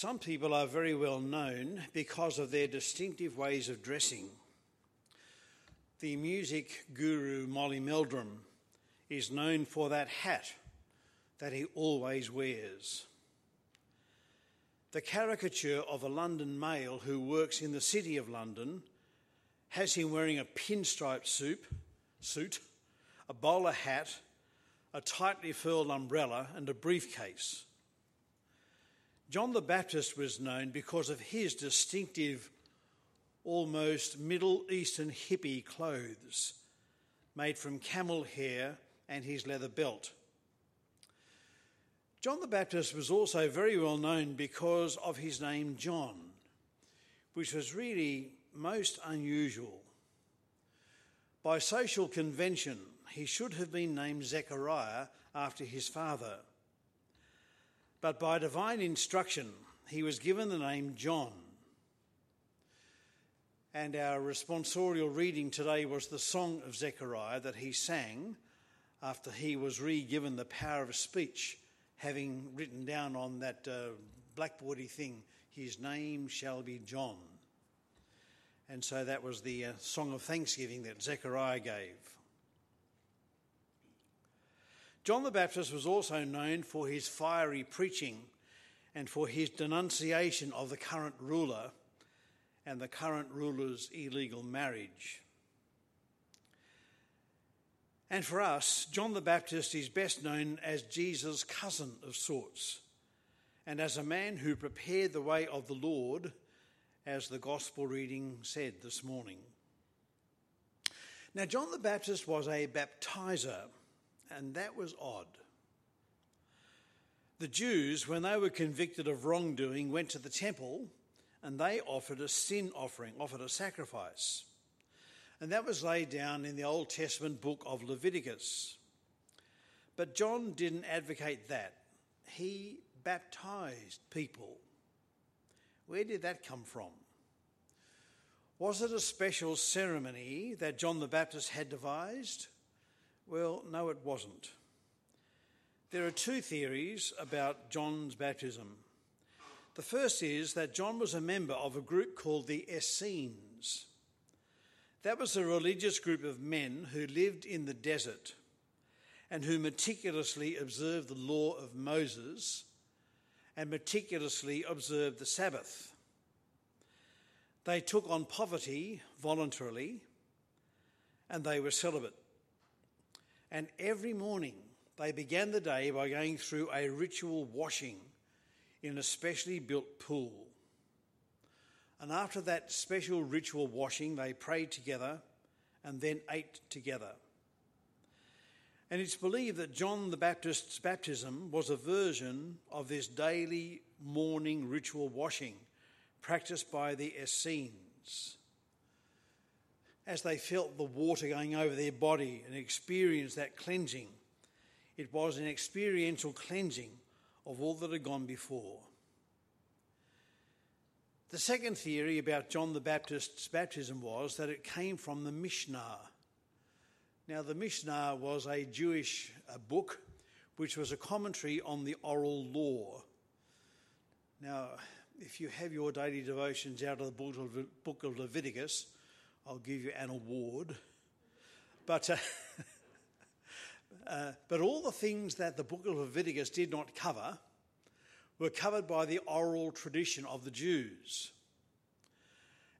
Some people are very well known because of their distinctive ways of dressing. The music guru Molly Meldrum is known for that hat that he always wears. The caricature of a London male who works in the City of London has him wearing a pinstripe suit, suit a bowler hat, a tightly furled umbrella, and a briefcase. John the Baptist was known because of his distinctive, almost Middle Eastern hippie clothes made from camel hair and his leather belt. John the Baptist was also very well known because of his name John, which was really most unusual. By social convention, he should have been named Zechariah after his father. But by divine instruction, he was given the name John. And our responsorial reading today was the song of Zechariah that he sang after he was re given the power of speech, having written down on that uh, blackboardy thing, His name shall be John. And so that was the uh, song of thanksgiving that Zechariah gave. John the Baptist was also known for his fiery preaching and for his denunciation of the current ruler and the current ruler's illegal marriage. And for us, John the Baptist is best known as Jesus' cousin of sorts, and as a man who prepared the way of the Lord, as the gospel reading said this morning. Now, John the Baptist was a baptizer and that was odd. The Jews, when they were convicted of wrongdoing, went to the temple and they offered a sin offering, offered a sacrifice. And that was laid down in the Old Testament book of Leviticus. But John didn't advocate that. He baptized people. Where did that come from? Was it a special ceremony that John the Baptist had devised? Well, no, it wasn't. There are two theories about John's baptism. The first is that John was a member of a group called the Essenes. That was a religious group of men who lived in the desert and who meticulously observed the law of Moses and meticulously observed the Sabbath. They took on poverty voluntarily and they were celibate. And every morning they began the day by going through a ritual washing in a specially built pool. And after that special ritual washing, they prayed together and then ate together. And it's believed that John the Baptist's baptism was a version of this daily morning ritual washing practiced by the Essenes as they felt the water going over their body and experienced that cleansing. It was an experiential cleansing of all that had gone before. The second theory about John the Baptist's baptism was that it came from the Mishnah. Now, the Mishnah was a Jewish uh, book which was a commentary on the oral law. Now, if you have your daily devotions out of the book of Leviticus, I'll give you an award. But, uh, uh, but all the things that the book of Leviticus did not cover were covered by the oral tradition of the Jews.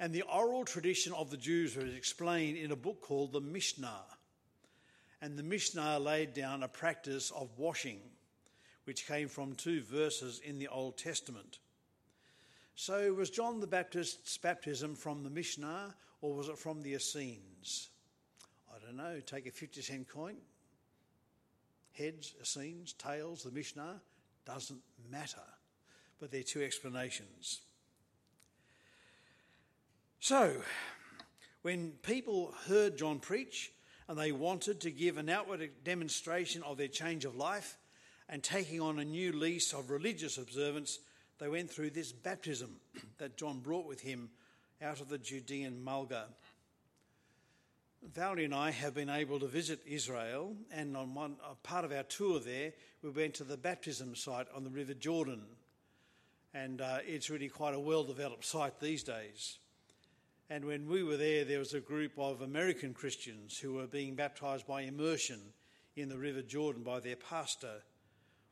And the oral tradition of the Jews was explained in a book called the Mishnah. And the Mishnah laid down a practice of washing, which came from two verses in the Old Testament. So, was John the Baptist's baptism from the Mishnah or was it from the Essenes? I don't know. Take a 50 cent coin. Heads, Essenes, tails, the Mishnah. Doesn't matter. But there are two explanations. So, when people heard John preach and they wanted to give an outward demonstration of their change of life and taking on a new lease of religious observance, they went through this baptism that John brought with him out of the Judean Mulga. Valerie and I have been able to visit Israel, and on one part of our tour there, we went to the baptism site on the River Jordan. and uh, it's really quite a well developed site these days. And when we were there, there was a group of American Christians who were being baptized by immersion in the River Jordan by their pastor.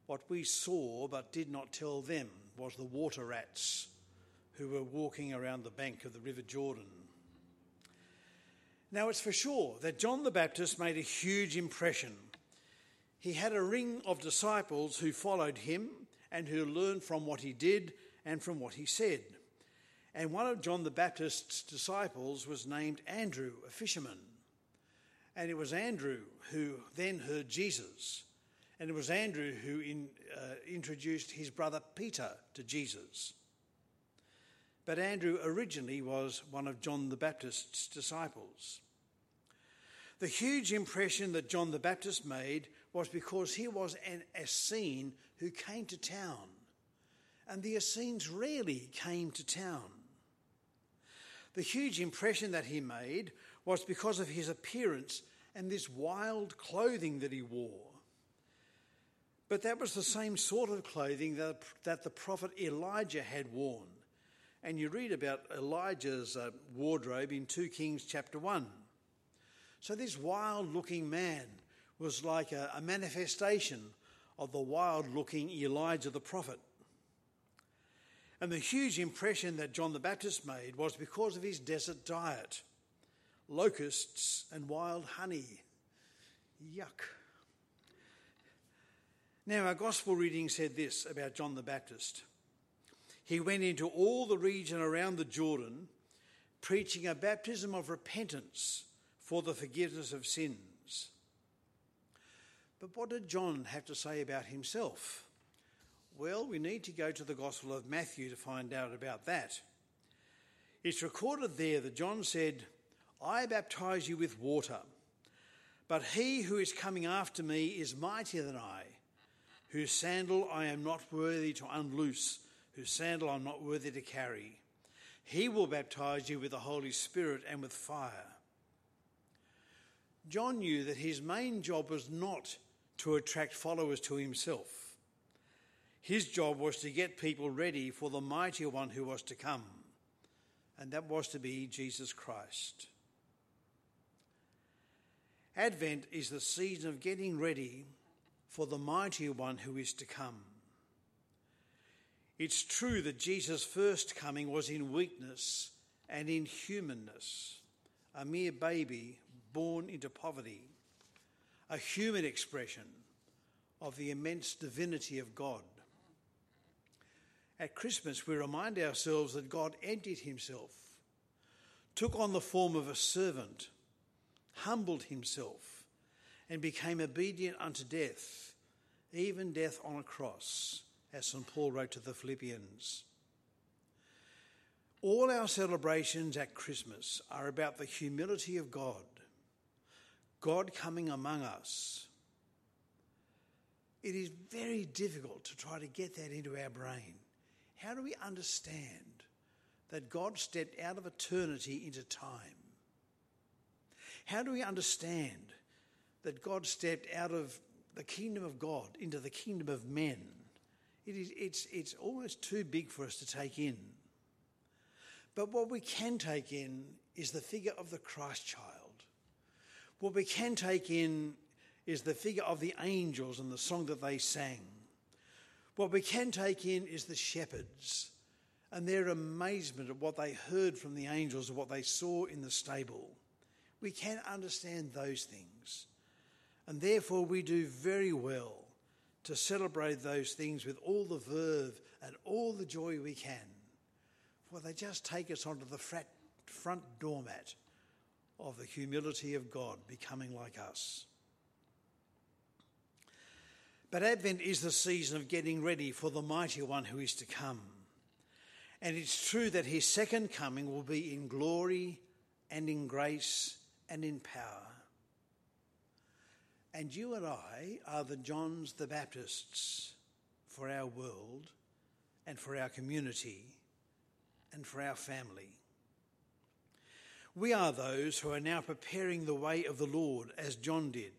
What we saw but did not tell them was the water rats who were walking around the bank of the River Jordan. Now, it's for sure that John the Baptist made a huge impression. He had a ring of disciples who followed him and who learned from what he did and from what he said. And one of John the Baptist's disciples was named Andrew, a fisherman. And it was Andrew who then heard Jesus. And it was Andrew who in, uh, introduced his brother Peter to Jesus. But Andrew originally was one of John the Baptist's disciples. The huge impression that John the Baptist made was because he was an Essene who came to town. And the Essenes rarely came to town. The huge impression that he made was because of his appearance and this wild clothing that he wore. But that was the same sort of clothing that, that the prophet Elijah had worn. And you read about Elijah's uh, wardrobe in 2 Kings chapter 1. So this wild looking man was like a, a manifestation of the wild looking Elijah the prophet. And the huge impression that John the Baptist made was because of his desert diet locusts and wild honey. Yuck. Now, our gospel reading said this about John the Baptist. He went into all the region around the Jordan, preaching a baptism of repentance for the forgiveness of sins. But what did John have to say about himself? Well, we need to go to the Gospel of Matthew to find out about that. It's recorded there that John said, I baptize you with water, but he who is coming after me is mightier than I, whose sandal I am not worthy to unloose, whose sandal I'm not worthy to carry. He will baptize you with the Holy Spirit and with fire. John knew that his main job was not to attract followers to himself his job was to get people ready for the mightier one who was to come, and that was to be Jesus Christ. Advent is the season of getting ready for the mightier one who is to come. It's true that Jesus' first coming was in weakness and in humanness, a mere baby born into poverty, a human expression of the immense divinity of God. At Christmas, we remind ourselves that God emptied himself, took on the form of a servant, humbled himself, and became obedient unto death, even death on a cross, as St. Paul wrote to the Philippians. All our celebrations at Christmas are about the humility of God, God coming among us. It is very difficult to try to get that into our brain. How do we understand that God stepped out of eternity into time? How do we understand that God stepped out of the kingdom of God into the kingdom of men? It is, it's, it's almost too big for us to take in. But what we can take in is the figure of the Christ child. What we can take in is the figure of the angels and the song that they sang. What we can take in is the shepherds and their amazement at what they heard from the angels, what they saw in the stable. We can understand those things. And therefore, we do very well to celebrate those things with all the verve and all the joy we can. For they just take us onto the front doormat of the humility of God becoming like us. But Advent is the season of getting ready for the mighty one who is to come. And it's true that his second coming will be in glory and in grace and in power. And you and I are the Johns the Baptists for our world and for our community and for our family. We are those who are now preparing the way of the Lord as John did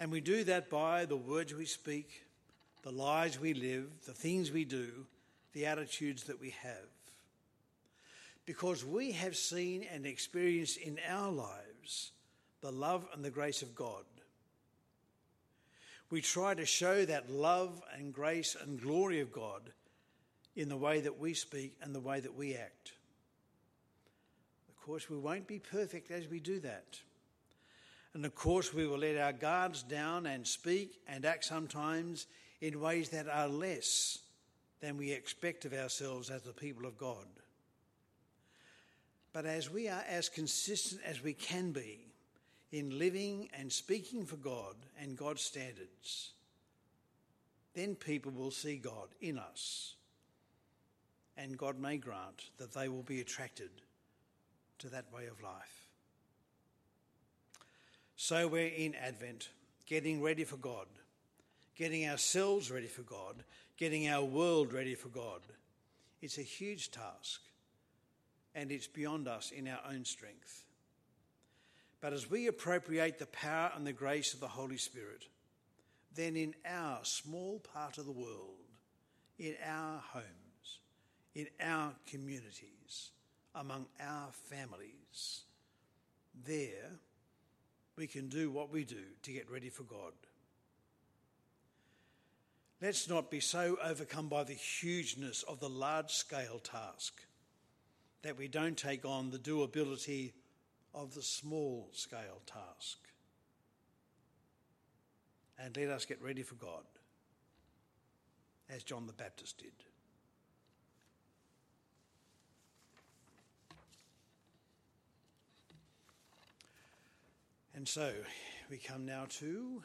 and we do that by the words we speak, the lives we live, the things we do, the attitudes that we have. Because we have seen and experienced in our lives the love and the grace of God. We try to show that love and grace and glory of God in the way that we speak and the way that we act. Of course, we won't be perfect as we do that. And of course, we will let our guards down and speak and act sometimes in ways that are less than we expect of ourselves as the people of God. But as we are as consistent as we can be in living and speaking for God and God's standards, then people will see God in us. And God may grant that they will be attracted to that way of life. So we're in Advent, getting ready for God, getting ourselves ready for God, getting our world ready for God. It's a huge task, and it's beyond us in our own strength. But as we appropriate the power and the grace of the Holy Spirit, then in our small part of the world, in our homes, in our communities, among our families, there we can do what we do to get ready for God. Let's not be so overcome by the hugeness of the large scale task that we don't take on the doability of the small scale task. And let us get ready for God, as John the Baptist did. And so we come now to